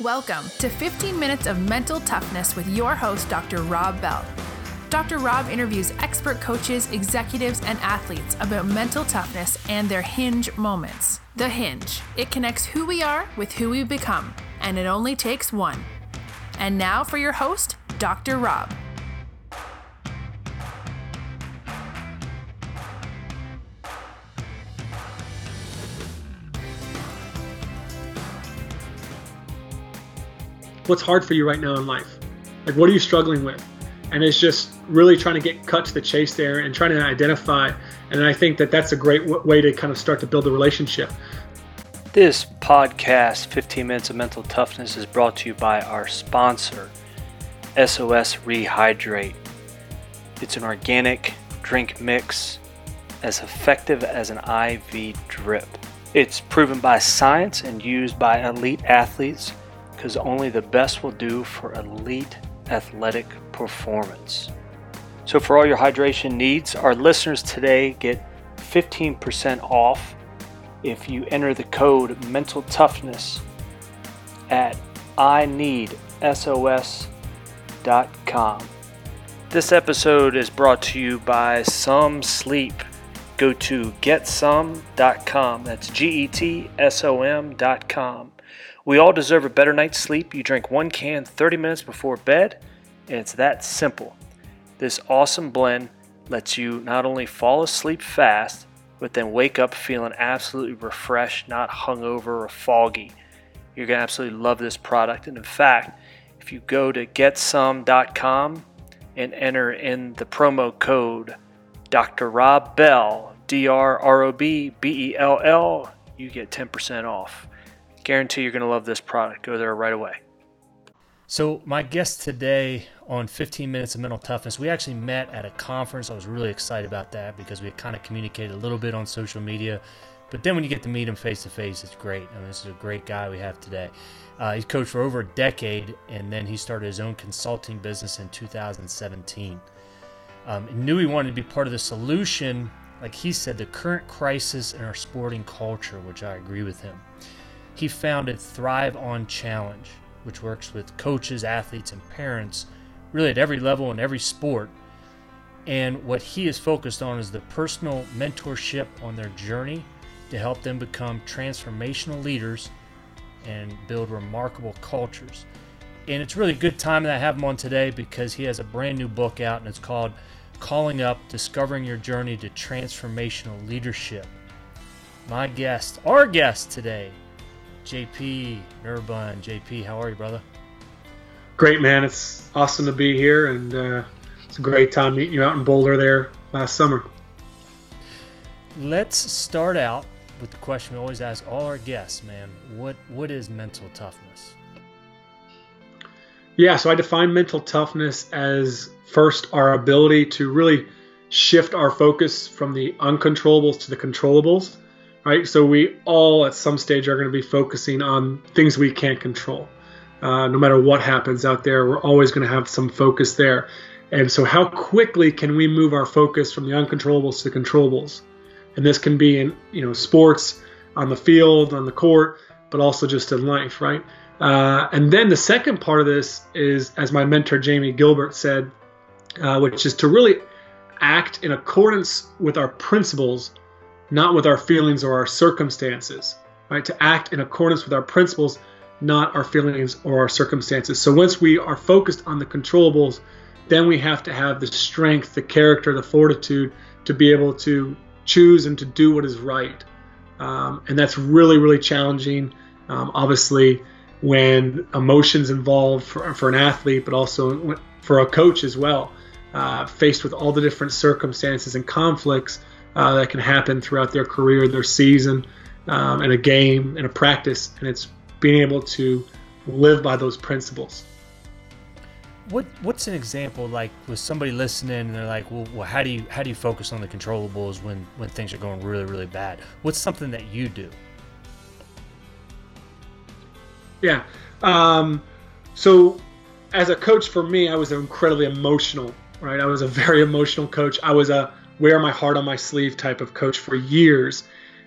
Welcome to 15 Minutes of Mental Toughness with your host, Dr. Rob Bell. Dr. Rob interviews expert coaches, executives, and athletes about mental toughness and their hinge moments. The hinge. It connects who we are with who we become, and it only takes one. And now for your host, Dr. Rob. What's hard for you right now in life? Like, what are you struggling with? And it's just really trying to get cut to the chase there and trying to identify. And I think that that's a great w- way to kind of start to build a relationship. This podcast, 15 Minutes of Mental Toughness, is brought to you by our sponsor, SOS Rehydrate. It's an organic drink mix as effective as an IV drip. It's proven by science and used by elite athletes because only the best will do for elite athletic performance. So, for all your hydration needs, our listeners today get 15% off if you enter the code mental toughness at i need ineedsos.com. This episode is brought to you by Som Sleep. Go to getsom.com. That's G E T S O M.com. We all deserve a better night's sleep. You drink one can 30 minutes before bed, and it's that simple. This awesome blend lets you not only fall asleep fast, but then wake up feeling absolutely refreshed, not hungover or foggy. You're going to absolutely love this product. And in fact, if you go to getsom.com and enter in the promo code Dr. Rob Bell, D R R O B B E L L, you get 10% off. Guarantee you're going to love this product. Go there right away. So, my guest today on 15 Minutes of Mental Toughness, we actually met at a conference. I was really excited about that because we kind of communicated a little bit on social media. But then when you get to meet him face to face, it's great. I mean, this is a great guy we have today. Uh, he's coached for over a decade, and then he started his own consulting business in 2017. Um, knew he wanted to be part of the solution, like he said, the current crisis in our sporting culture, which I agree with him. He founded Thrive On Challenge, which works with coaches, athletes, and parents really at every level in every sport. And what he is focused on is the personal mentorship on their journey to help them become transformational leaders and build remarkable cultures. And it's really a good time that I have him on today because he has a brand new book out and it's called Calling Up Discovering Your Journey to Transformational Leadership. My guest, our guest today, JP Nerbun. JP, how are you, brother? Great, man. It's awesome to be here, and uh, it's a great time meeting you out in Boulder there last summer. Let's start out with the question we always ask all our guests, man. What what is mental toughness? Yeah, so I define mental toughness as first our ability to really shift our focus from the uncontrollables to the controllables right? So we all at some stage are going to be focusing on things we can't control. Uh, no matter what happens out there, we're always going to have some focus there. And so, how quickly can we move our focus from the uncontrollables to the controllables? And this can be in you know sports, on the field, on the court, but also just in life, right? Uh, and then the second part of this is, as my mentor Jamie Gilbert said, uh, which is to really act in accordance with our principles not with our feelings or our circumstances, right? To act in accordance with our principles, not our feelings or our circumstances. So once we are focused on the controllables, then we have to have the strength, the character, the fortitude to be able to choose and to do what is right. Um, and that's really, really challenging. Um, obviously, when emotions involved for, for an athlete, but also for a coach as well, uh, faced with all the different circumstances and conflicts uh, that can happen throughout their career, their season, um, and a game and a practice, and it's being able to live by those principles. What What's an example like with somebody listening and they're like, well, well, how do you how do you focus on the controllables when when things are going really really bad? What's something that you do? Yeah. Um, so as a coach for me, I was incredibly emotional, right? I was a very emotional coach. I was a wear my heart on my sleeve type of coach for years.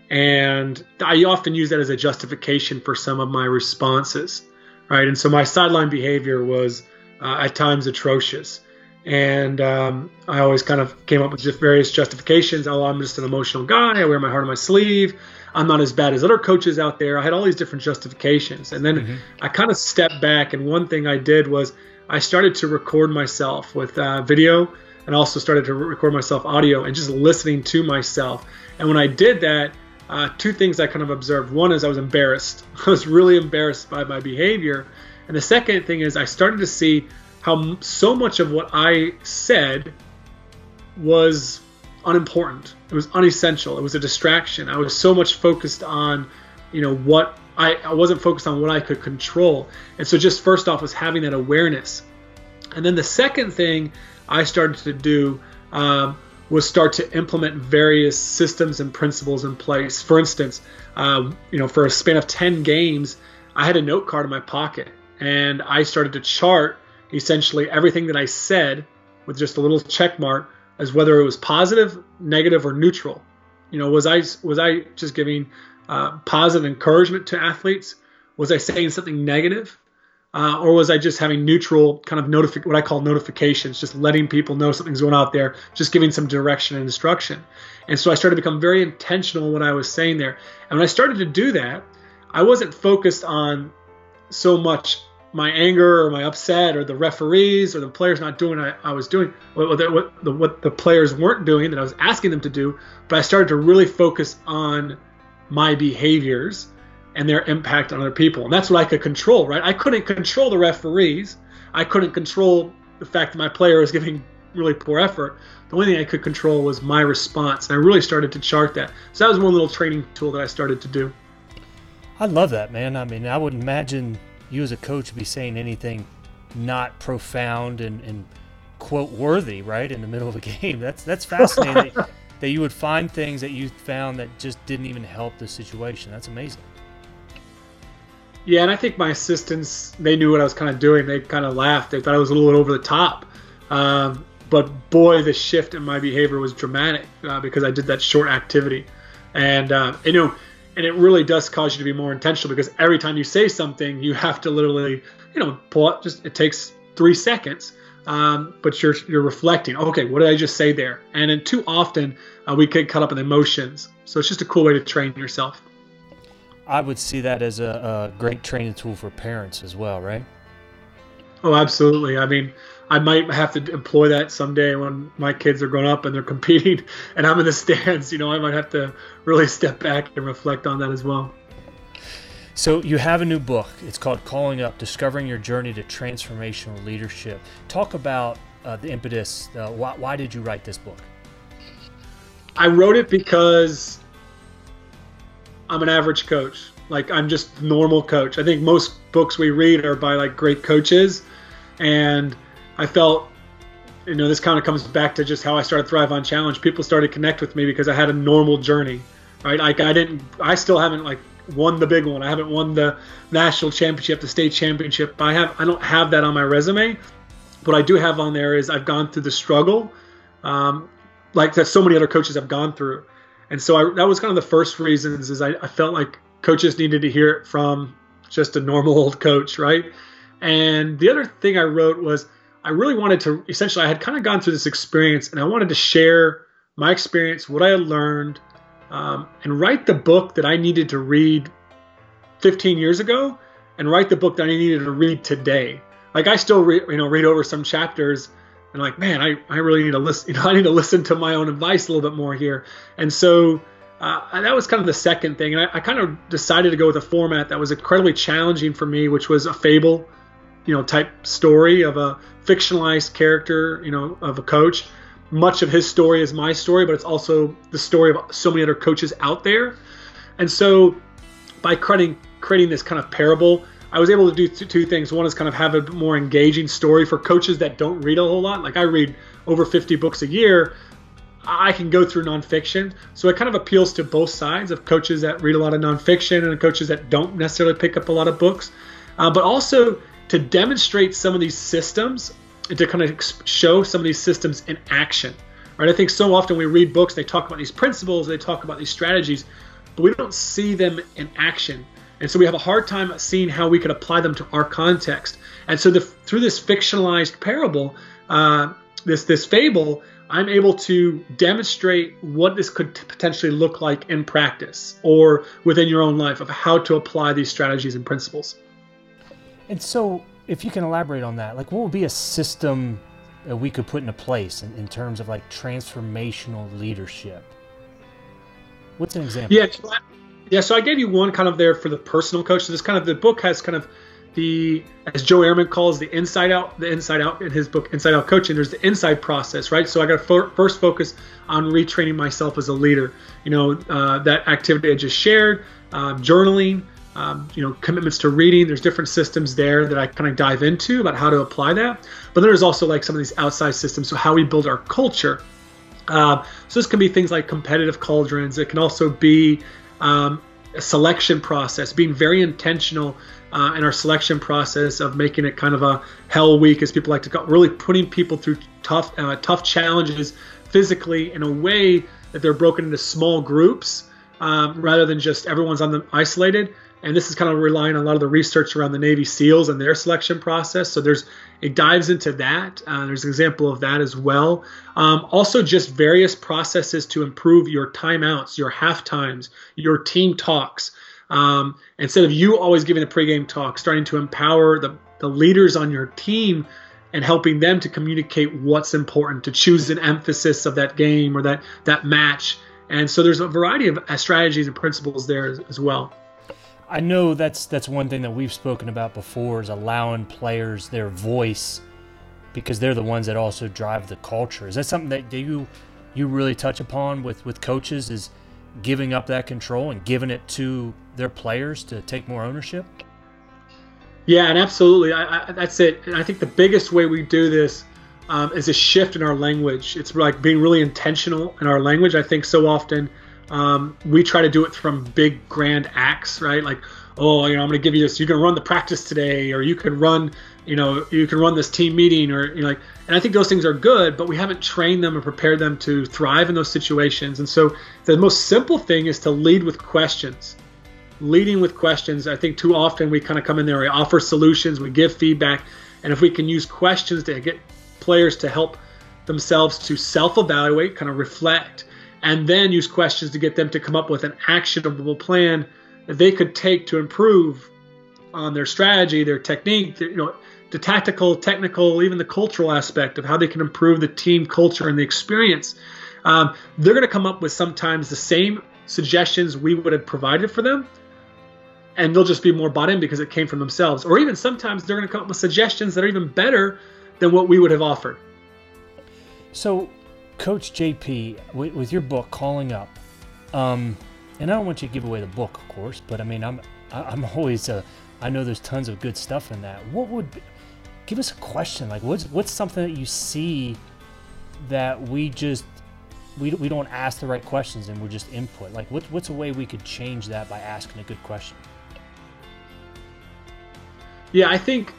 And I often use that as a justification for some of my responses. right? And so my sideline behavior was uh, at times atrocious. And um, I always kind of came up with just various justifications. Oh, I'm just an emotional guy. I wear my heart on my sleeve. I'm not as bad as other coaches out there. I had all these different justifications. And then mm-hmm. I kind of stepped back. And one thing I did was I started to record myself with uh, video and also started to record myself audio and just listening to myself. And when I did that, uh, two things I kind of observed. One is I was embarrassed. I was really embarrassed by my behavior. And the second thing is I started to see how so much of what I said was unimportant. It was unessential. It was a distraction. I was so much focused on, you know, what I, I wasn't focused on what I could control. And so just first off was having that awareness. And then the second thing I started to do um, was start to implement various systems and principles in place. For instance, um, you know, for a span of 10 games, I had a note card in my pocket and I started to chart essentially everything that I said with just a little check mark as whether it was positive, negative, or neutral. You know, was I was I just giving uh, positive encouragement to athletes? Was I saying something negative? Uh, or was I just having neutral kind of what I call notifications, just letting people know something's going out there, just giving some direction and instruction. And so I started to become very intentional in what I was saying there. And when I started to do that, I wasn't focused on so much my anger or my upset or the referees or the players not doing what I, I was doing, what, what, what, the, what the players weren't doing that I was asking them to do, but I started to really focus on my behaviors and their impact on other people. And that's what I could control, right? I couldn't control the referees. I couldn't control the fact that my player was giving really poor effort. The only thing I could control was my response. And I really started to chart that. So that was one little training tool that I started to do. I love that, man. I mean, I would imagine you as a coach be saying anything not profound and, and quote worthy, right, in the middle of a game. That's that's fascinating that, that you would find things that you found that just didn't even help the situation. That's amazing. Yeah, and I think my assistants they knew what I was kind of doing. They kind of laughed. They thought I was a little over the top. Um, but boy, the shift in my behavior was dramatic uh, because I did that short activity, and uh, you know and it really does cause you to be more intentional because every time you say something you have to literally you know pull up just it takes three seconds um, but you're you're reflecting okay what did i just say there and then too often uh, we get caught up in emotions so it's just a cool way to train yourself i would see that as a, a great training tool for parents as well right oh absolutely i mean I might have to employ that someday when my kids are grown up and they're competing and I'm in the stands. You know, I might have to really step back and reflect on that as well. So you have a new book. It's called Calling Up: Discovering Your Journey to Transformational Leadership. Talk about uh, the impetus. Uh, why, why did you write this book? I wrote it because I'm an average coach. Like I'm just normal coach. I think most books we read are by like great coaches, and I felt, you know, this kind of comes back to just how I started Thrive on Challenge. People started connect with me because I had a normal journey, right? Like I didn't, I still haven't like won the big one. I haven't won the national championship, the state championship. I have, I don't have that on my resume. What I do have on there is I've gone through the struggle, um, like that so many other coaches have gone through. And so I, that was kind of the first reasons is I, I felt like coaches needed to hear it from just a normal old coach, right? And the other thing I wrote was I really wanted to essentially, I had kind of gone through this experience and I wanted to share my experience, what I had learned, um, and write the book that I needed to read 15 years ago and write the book that I needed to read today. Like I still, re- you know, read over some chapters and like, man, I, I really need to listen, you know, I need to listen to my own advice a little bit more here. And so uh, that was kind of the second thing. And I, I kind of decided to go with a format that was incredibly challenging for me, which was a fable you know type story of a fictionalized character you know of a coach much of his story is my story but it's also the story of so many other coaches out there and so by creating creating this kind of parable i was able to do two things one is kind of have a more engaging story for coaches that don't read a whole lot like i read over 50 books a year I can go through nonfiction. So it kind of appeals to both sides of coaches that read a lot of nonfiction and coaches that don't necessarily pick up a lot of books. Uh, but also, to demonstrate some of these systems and to kind of show some of these systems in action. Right? I think so often we read books, they talk about these principles, they talk about these strategies, but we don't see them in action. And so we have a hard time seeing how we could apply them to our context. And so the, through this fictionalized parable, uh, this this fable, I'm able to demonstrate what this could potentially look like in practice or within your own life of how to apply these strategies and principles. And so, if you can elaborate on that, like what would be a system that we could put into place in, in terms of like transformational leadership? What's an example? Yeah, yeah. So I gave you one kind of there for the personal coach. So this kind of the book has kind of the as Joe Ehrmann calls the inside out, the inside out in his book Inside Out Coaching. There's the inside process, right? So I got to first focus on retraining myself as a leader. You know, uh, that activity I just shared, um, journaling. Um, you know, commitments to reading. There's different systems there that I kind of dive into about how to apply that. But there's also like some of these outside systems. So how we build our culture. Uh, so this can be things like competitive cauldrons. It can also be um, a selection process, being very intentional uh, in our selection process of making it kind of a hell week, as people like to call, it, really putting people through tough, uh, tough challenges physically in a way that they're broken into small groups um, rather than just everyone's on the isolated. And this is kind of relying on a lot of the research around the Navy SEALs and their selection process. So there's it dives into that. Uh, there's an example of that as well. Um, also, just various processes to improve your timeouts, your half times, your team talks. Um, instead of you always giving a pregame talk, starting to empower the, the leaders on your team and helping them to communicate what's important, to choose an emphasis of that game or that, that match. And so there's a variety of strategies and principles there as, as well. I know that's that's one thing that we've spoken about before is allowing players their voice because they're the ones that also drive the culture. Is that something that you you really touch upon with with coaches is giving up that control and giving it to their players to take more ownership? Yeah, and absolutely. I, I, that's it. And I think the biggest way we do this um, is a shift in our language. It's like being really intentional in our language. I think so often um, we try to do it from big, grand acts, right? Like, oh, you know, I'm going to give you this. You can run the practice today, or you can run, you know, you can run this team meeting, or you know, like. And I think those things are good, but we haven't trained them and prepared them to thrive in those situations. And so, the most simple thing is to lead with questions leading with questions. I think too often we kind of come in there, we offer solutions, we give feedback, and if we can use questions to get players to help themselves to self-evaluate, kind of reflect, and then use questions to get them to come up with an actionable plan that they could take to improve on their strategy, their technique, you know, the tactical, technical, even the cultural aspect of how they can improve the team culture and the experience. Um, they're going to come up with sometimes the same suggestions we would have provided for them, and they'll just be more bought in because it came from themselves. Or even sometimes they're going to come up with suggestions that are even better than what we would have offered. So, Coach JP, with, your book, Calling Up, um, and I don't want you to give away the book, of course, but I mean, I'm I'm always uh, I know there's tons of good stuff in that. What would give us a question? Like, what's what's something that you see that we just we, we don't ask the right questions and we're just input? Like, what, what's a way we could change that by asking a good question? Yeah, I think,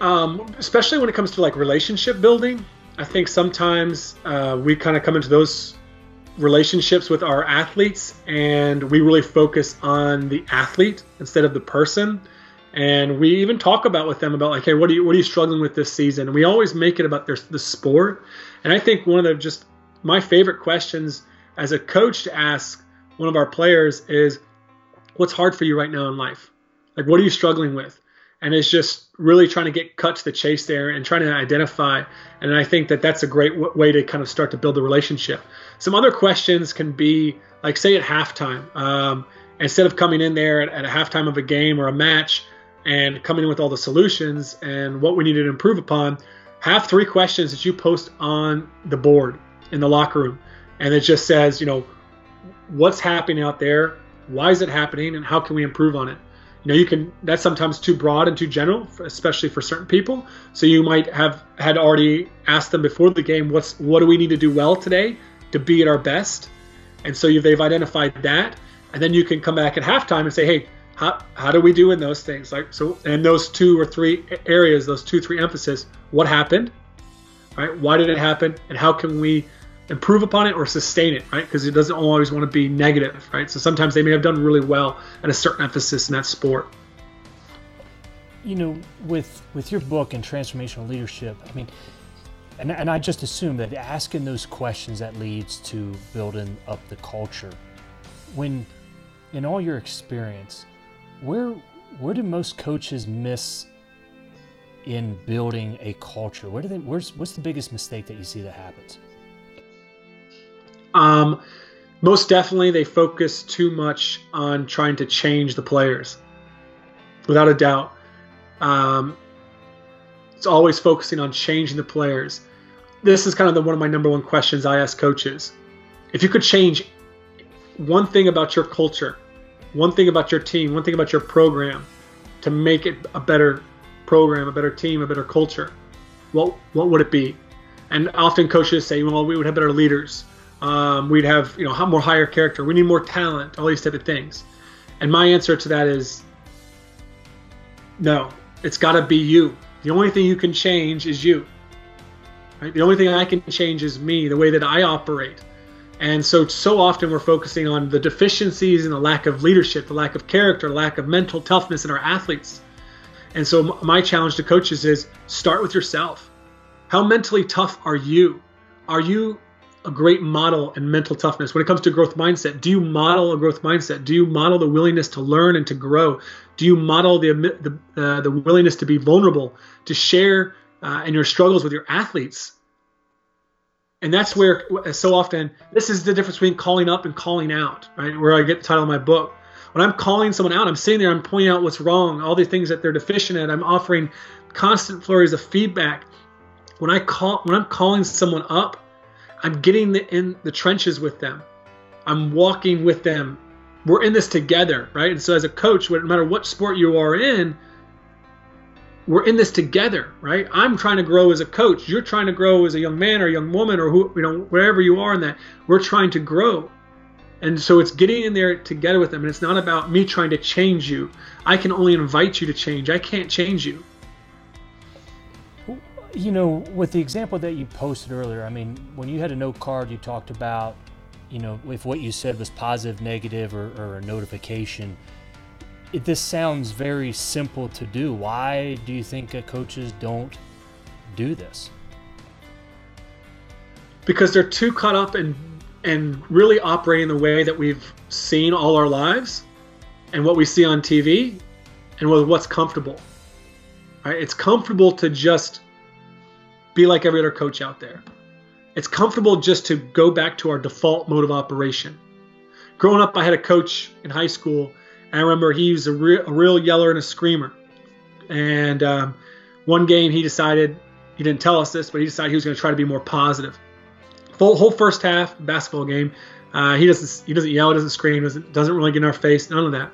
um, especially when it comes to like relationship building, I think sometimes uh, we kind of come into those relationships with our athletes and we really focus on the athlete instead of the person. And we even talk about with them about like hey what are you what are you struggling with this season? And we always make it about their the sport. And i think one of the just my favorite questions as a coach to ask one of our players is what's hard for you right now in life? Like, what are you struggling with? And it's just really trying to get cut to the chase there and trying to identify. And I think that that's a great w- way to kind of start to build the relationship. Some other questions can be like, say, at halftime, um, instead of coming in there at, at a halftime of a game or a match and coming in with all the solutions and what we need to improve upon, have three questions that you post on the board in the locker room. And it just says, you know, what's happening out there? Why is it happening? And how can we improve on it? Know you can that's sometimes too broad and too general especially for certain people. So you might have had already asked them before the game what's what do we need to do well today to be at our best? And so they've identified that. And then you can come back at halftime and say hey how, how do we do in those things? Like so in those two or three areas those two three emphasis what happened? Right? Why did it happen? And how can we improve upon it or sustain it, right? Because it doesn't always want to be negative, right? So sometimes they may have done really well at a certain emphasis in that sport. You know, with with your book and transformational leadership, I mean, and, and I just assume that asking those questions that leads to building up the culture. When, in all your experience, where where do most coaches miss in building a culture? Where do they? Where's what's the biggest mistake that you see that happens? Um, most definitely, they focus too much on trying to change the players. Without a doubt, um, it's always focusing on changing the players. This is kind of the, one of my number one questions I ask coaches. If you could change one thing about your culture, one thing about your team, one thing about your program, to make it a better program, a better team, a better culture, what what would it be? And often coaches say, well, we would have better leaders. Um, we'd have you know more higher character. We need more talent. All these type of things. And my answer to that is no. It's got to be you. The only thing you can change is you. Right? The only thing I can change is me, the way that I operate. And so, so often we're focusing on the deficiencies and the lack of leadership, the lack of character, lack of mental toughness in our athletes. And so, my challenge to coaches is start with yourself. How mentally tough are you? Are you a great model and mental toughness when it comes to growth mindset? Do you model a growth mindset? Do you model the willingness to learn and to grow? Do you model the the, uh, the willingness to be vulnerable, to share uh, in your struggles with your athletes? And that's where so often this is the difference between calling up and calling out, right? Where I get the title of my book. When I'm calling someone out, I'm sitting there, I'm pointing out what's wrong, all the things that they're deficient at. I'm offering constant flurries of feedback. When I call, when I'm calling someone up, I'm getting the, in the trenches with them. I'm walking with them. We're in this together, right? And so, as a coach, no matter what sport you are in, we're in this together, right? I'm trying to grow as a coach. You're trying to grow as a young man or young woman or who, you know, wherever you are in that. We're trying to grow. And so it's getting in there together with them. And it's not about me trying to change you. I can only invite you to change. I can't change you you know, with the example that you posted earlier, I mean, when you had a note card, you talked about, you know, if what you said was positive, negative, or, or a notification. It, this sounds very simple to do. Why do you think coaches don't do this? Because they're too caught up in and really operating the way that we've seen all our lives and what we see on TV and what's comfortable. Right? It's comfortable to just be like every other coach out there. It's comfortable just to go back to our default mode of operation. Growing up, I had a coach in high school, and I remember he was a, re- a real yeller and a screamer. And um, one game, he decided, he didn't tell us this, but he decided he was going to try to be more positive. Full whole first half basketball game, uh, he doesn't he doesn't yell, doesn't scream, doesn't doesn't really get in our face, none of that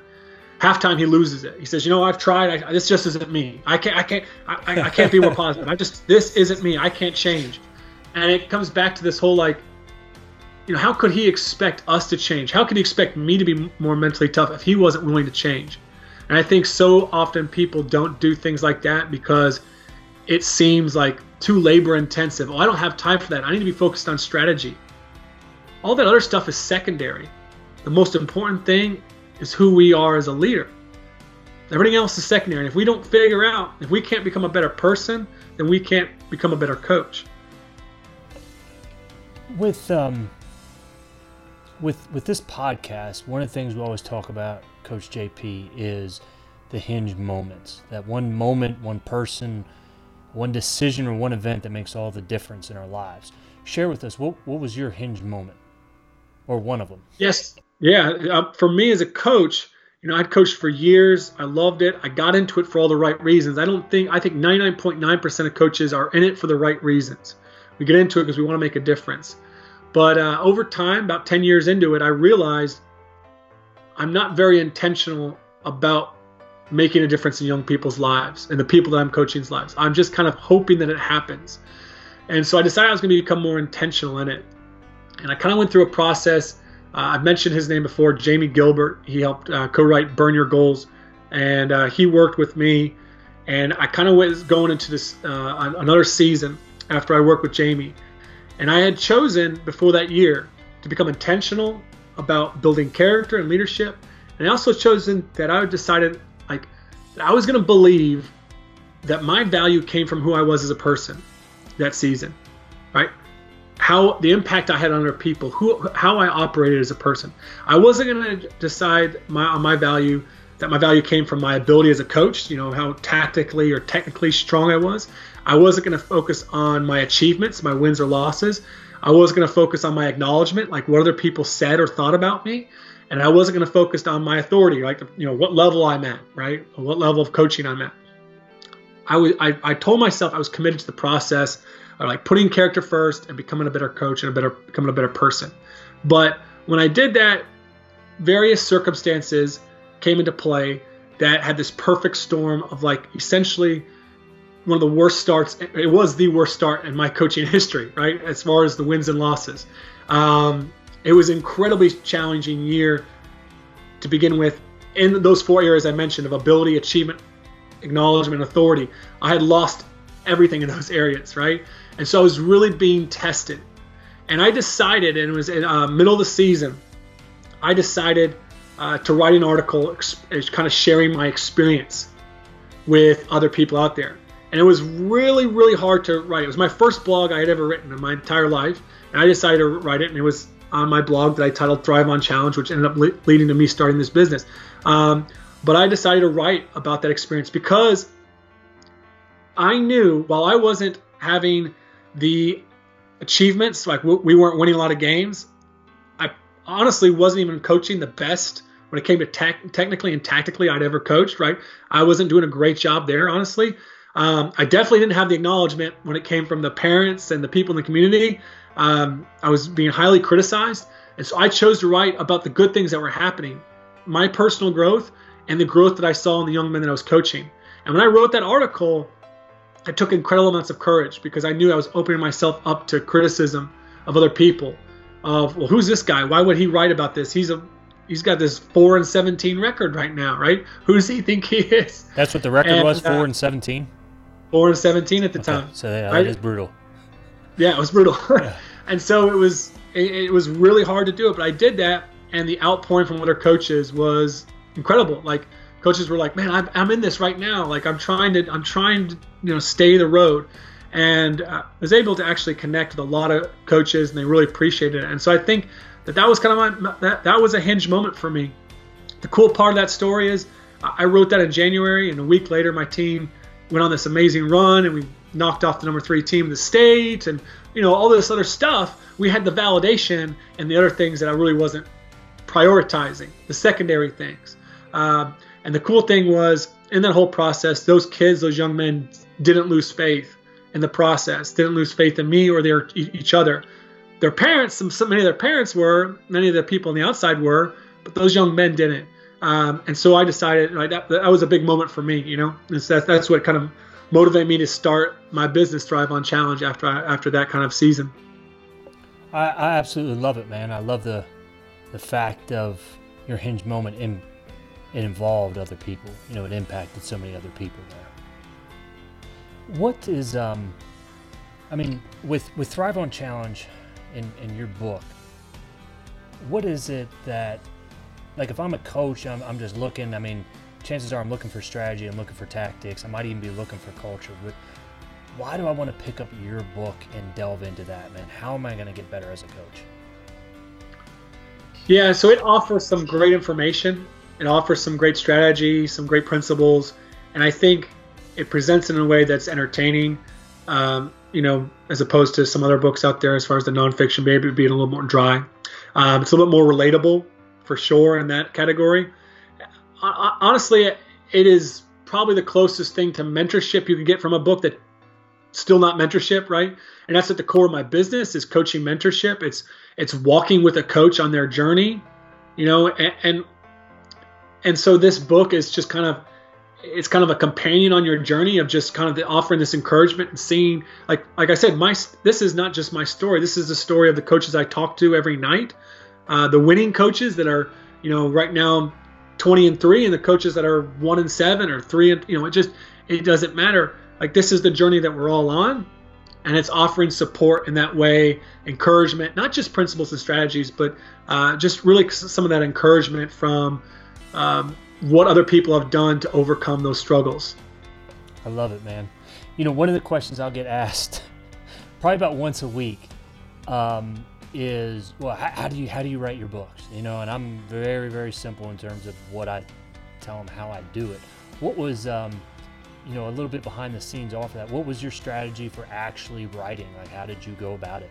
halftime he loses it. He says, "You know, I've tried. I, this just isn't me. I can't. I can't. I, I can't be more positive. I just this isn't me. I can't change." And it comes back to this whole like, you know, how could he expect us to change? How could he expect me to be more mentally tough if he wasn't willing to change? And I think so often people don't do things like that because it seems like too labor intensive. Oh, I don't have time for that. I need to be focused on strategy. All that other stuff is secondary. The most important thing is who we are as a leader. Everything else is secondary. And if we don't figure out, if we can't become a better person, then we can't become a better coach. With um, with with this podcast, one of the things we always talk about, Coach JP, is the hinge moments. That one moment, one person, one decision, or one event that makes all the difference in our lives. Share with us what what was your hinge moment, or one of them. Yes, yeah, uh, for me as a coach, you know, I'd coached for years. I loved it. I got into it for all the right reasons. I don't think I think 99.9% of coaches are in it for the right reasons. We get into it because we want to make a difference. But uh, over time, about 10 years into it, I realized I'm not very intentional about making a difference in young people's lives and the people that I'm coaching's lives. I'm just kind of hoping that it happens. And so I decided I was going to become more intentional in it. And I kind of went through a process I've mentioned his name before, Jamie Gilbert. He helped uh, co-write "Burn Your Goals," and uh, he worked with me. And I kind of was going into this uh, another season after I worked with Jamie, And I had chosen before that year to become intentional about building character and leadership. And I also chosen that I decided like that I was going to believe that my value came from who I was as a person that season, right? How the impact I had on other people, who how I operated as a person. I wasn't going to decide my on my value that my value came from my ability as a coach, you know, how tactically or technically strong I was. I wasn't going to focus on my achievements, my wins or losses. I was going to focus on my acknowledgement, like what other people said or thought about me. And I wasn't going to focus on my authority, like, you know, what level I'm at, right? What level of coaching I'm at. I, was, I, I told myself I was committed to the process of like putting character first and becoming a better coach and a better becoming a better person. But when I did that, various circumstances came into play that had this perfect storm of like essentially one of the worst starts. It was the worst start in my coaching history, right? As far as the wins and losses. Um, it was incredibly challenging year to begin with in those four areas I mentioned of ability, achievement, acknowledgement, authority. I had lost everything in those areas, right? And so I was really being tested. And I decided, and it was in uh, middle of the season, I decided uh, to write an article, ex- kind of sharing my experience with other people out there. And it was really, really hard to write. It was my first blog I had ever written in my entire life. And I decided to write it, and it was on my blog that I titled Thrive on Challenge, which ended up le- leading to me starting this business. Um, but I decided to write about that experience because I knew while I wasn't having the achievements, like we weren't winning a lot of games, I honestly wasn't even coaching the best when it came to tech, technically and tactically I'd ever coached, right? I wasn't doing a great job there, honestly. Um, I definitely didn't have the acknowledgement when it came from the parents and the people in the community. Um, I was being highly criticized. And so I chose to write about the good things that were happening, my personal growth, and the growth that I saw in the young men that I was coaching. And when I wrote that article, I took incredible amounts of courage because I knew I was opening myself up to criticism of other people. Of well, who's this guy? Why would he write about this? He's a he's got this four and seventeen record right now, right? Who does he think he is? That's what the record and, was, four uh, and seventeen. Four and seventeen at the okay. time. So yeah, right? that is brutal. Yeah, it was brutal. yeah. and so it was it, it was really hard to do it, but I did that, and the outpouring from other coaches was incredible. Like coaches were like, "Man, I'm, I'm in this right now. Like I'm trying to I'm trying to you know stay the road." And uh, I was able to actually connect with a lot of coaches, and they really appreciated it. And so I think that that was kind of my that that was a hinge moment for me. The cool part of that story is I wrote that in January, and a week later, my team went on this amazing run, and we knocked off the number three team in the state, and you know all this other stuff. We had the validation and the other things that I really wasn't prioritizing, the secondary things. Uh, and the cool thing was in that whole process, those kids, those young men, didn't lose faith in the process, didn't lose faith in me or their each other. Their parents, some, many of their parents were, many of the people on the outside were, but those young men didn't. Um, and so I decided like, that, that was a big moment for me, you know. And so that's, that's what kind of motivated me to start my business, Thrive on Challenge, after I, after that kind of season. I, I absolutely love it, man. I love the the fact of your hinge moment in it involved other people. You know, it impacted so many other people there. What is, um, I mean, with with Thrive on Challenge, in in your book, what is it that, like, if I'm a coach, I'm I'm just looking. I mean, chances are I'm looking for strategy. I'm looking for tactics. I might even be looking for culture. But why do I want to pick up your book and delve into that, man? How am I going to get better as a coach? Yeah, so it offers some great information it offers some great strategy, some great principles, and I think it presents it in a way that's entertaining. Um, you know, as opposed to some other books out there, as far as the nonfiction, maybe being a little more dry. Um, it's a little bit more relatable, for sure, in that category. Honestly, it is probably the closest thing to mentorship you can get from a book that still not mentorship, right? And that's at the core of my business is coaching mentorship. It's it's walking with a coach on their journey, you know, and, and and so this book is just kind of it's kind of a companion on your journey of just kind of the, offering this encouragement and seeing like like I said my this is not just my story. This is the story of the coaches I talk to every night. Uh, the winning coaches that are you know right now 20 and 3 and the coaches that are 1 and 7 or 3 and you know it just it doesn't matter. Like this is the journey that we're all on and it's offering support in that way, encouragement, not just principles and strategies, but uh, just really some of that encouragement from um, what other people have done to overcome those struggles. I love it, man. You know, one of the questions I'll get asked probably about once a week um, is, well, how, how, do you how do you write your books? You know, and I'm very very simple in terms of what I tell them how I do it. What was um, you know, a little bit behind the scenes off of that. What was your strategy for actually writing? Like, how did you go about it?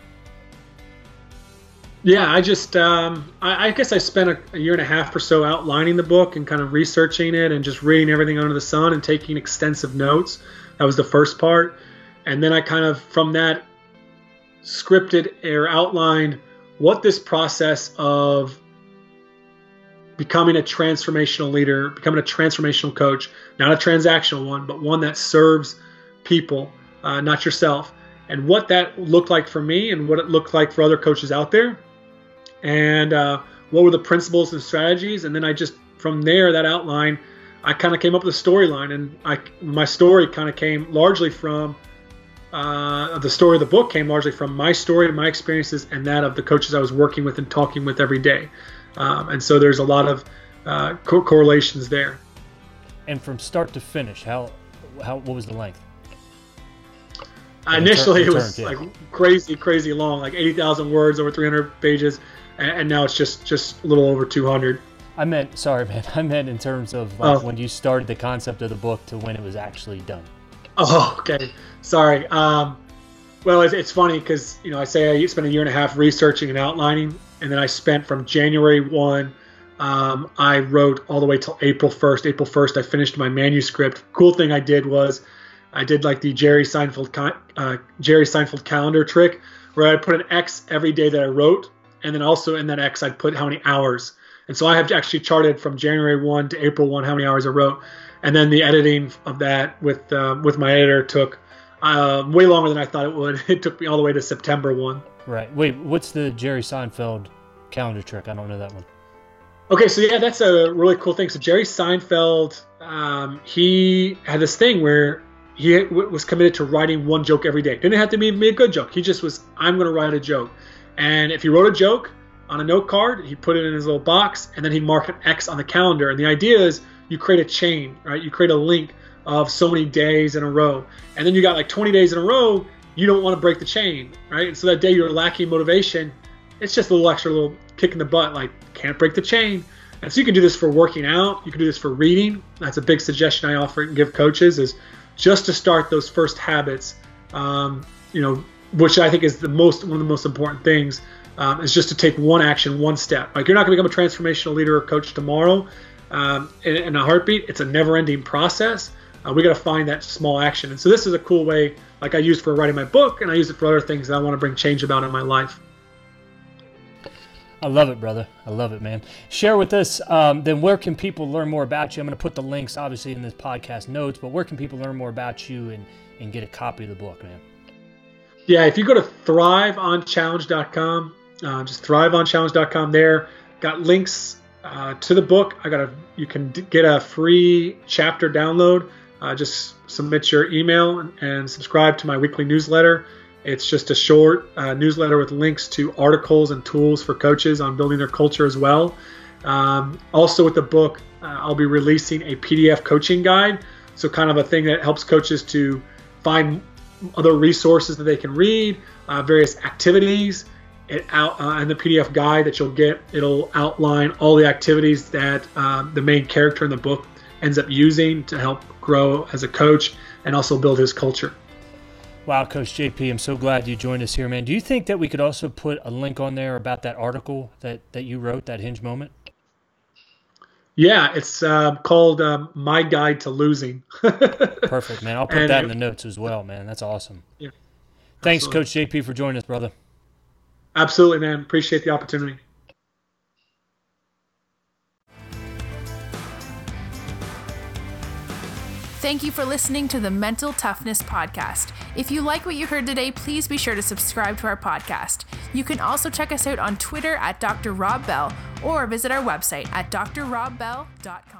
Yeah, I just, um, I, I, guess I spent a, a, year and a half or so outlining the book and kind of researching it and just reading everything under the sun and taking extensive notes. That was the first part. And then I kind of, from that, scripted or outlined what this process of becoming a transformational leader, becoming a transformational coach, not a transactional one, but one that serves people, uh, not yourself, and what that looked like for me and what it looked like for other coaches out there, and uh, what were the principles and strategies, and then I just from there that outline, I kind of came up with a storyline, and I my story kind of came largely from. Uh, the story of the book came largely from my story and my experiences and that of the coaches I was working with and talking with every day. Um, and so there's a lot of uh, co- correlations there. And from start to finish, how how what was the length? initially, it was like crazy, crazy long, like eighty thousand words, over three hundred pages, and, and, now it's just just a little over two hundred. I meant, sorry, man. I meant in terms of like oh. when you started the concept of the book to when it was actually done. Oh, okay. Sorry. Um, well, it's, it's funny because you know I say I spent a year and a half researching and outlining, and then I spent from January one. Um, I wrote all the way till April 1st. April 1st, I finished my manuscript. Cool thing I did was I did like the Jerry Seinfeld uh, Jerry Seinfeld calendar trick, where I put an X every day that I wrote, and then also in that X I'd put how many hours. And so I have actually charted from January 1 to April 1 how many hours I wrote, and then the editing of that with uh, with my editor took uh, way longer than I thought it would. It took me all the way to September 1. Right. Wait, what's the Jerry Seinfeld calendar trick? I don't know that one. Okay, so yeah, that's a really cool thing. So Jerry Seinfeld, um, he had this thing where he was committed to writing one joke every day. Didn't have to be, be a good joke. He just was, I'm going to write a joke. And if he wrote a joke on a note card, he put it in his little box, and then he'd mark an X on the calendar. And the idea is you create a chain, right? You create a link of so many days in a row. And then you got like 20 days in a row, you don't want to break the chain, right? And so that day you're lacking motivation, it's just a little extra little kick in the butt, like can't break the chain. And so you can do this for working out, you can do this for reading. That's a big suggestion I offer and give coaches is just to start those first habits. Um, you know, which I think is the most one of the most important things um, is just to take one action, one step. Like you're not going to become a transformational leader or coach tomorrow um, in, in, a heartbeat. It's a never-ending process. Uh, we got to find that small action. And so this is a cool way, like I use for writing my book, and I use it for other things that I want to bring change about in my life. I love it, brother. I love it, man. Share with us, um, then where can people learn more about you? I'm going to put the links, obviously, in this podcast notes, but where can people learn more about you and, and get a copy of the book, man? Yeah, if you go to thriveonchallenge.com, uh, just thriveonchallenge.com there, got links uh, to the book. I got a, you can d- get a free chapter download uh, just submit your email and subscribe to my weekly newsletter. It's just a short uh, newsletter with links to articles and tools for coaches on building their culture as well. Um, also, with the book, uh, I'll be releasing a PDF coaching guide. So, kind of a thing that helps coaches to find other resources that they can read, uh, various activities. It out uh, the PDF guide that you'll get, it'll outline all the activities that uh, the main character in the book ends up using to help grow as a coach and also build his culture. Wow, Coach JP, I'm so glad you joined us here, man. Do you think that we could also put a link on there about that article that, that you wrote, that hinge moment? Yeah, it's uh, called uh, My Guide to Losing. Perfect, man. I'll put and, that in the notes as well, man. That's awesome. Yeah. Thanks. Coach JP, for joining us, brother. Absolutely, man. Appreciate the opportunity. Thank you for listening to the Mental Toughness Podcast. If you like what you heard today, please be sure to subscribe to our podcast. You can also check us out on Twitter at Dr. Rob Bell or visit our website at drrobbell.com.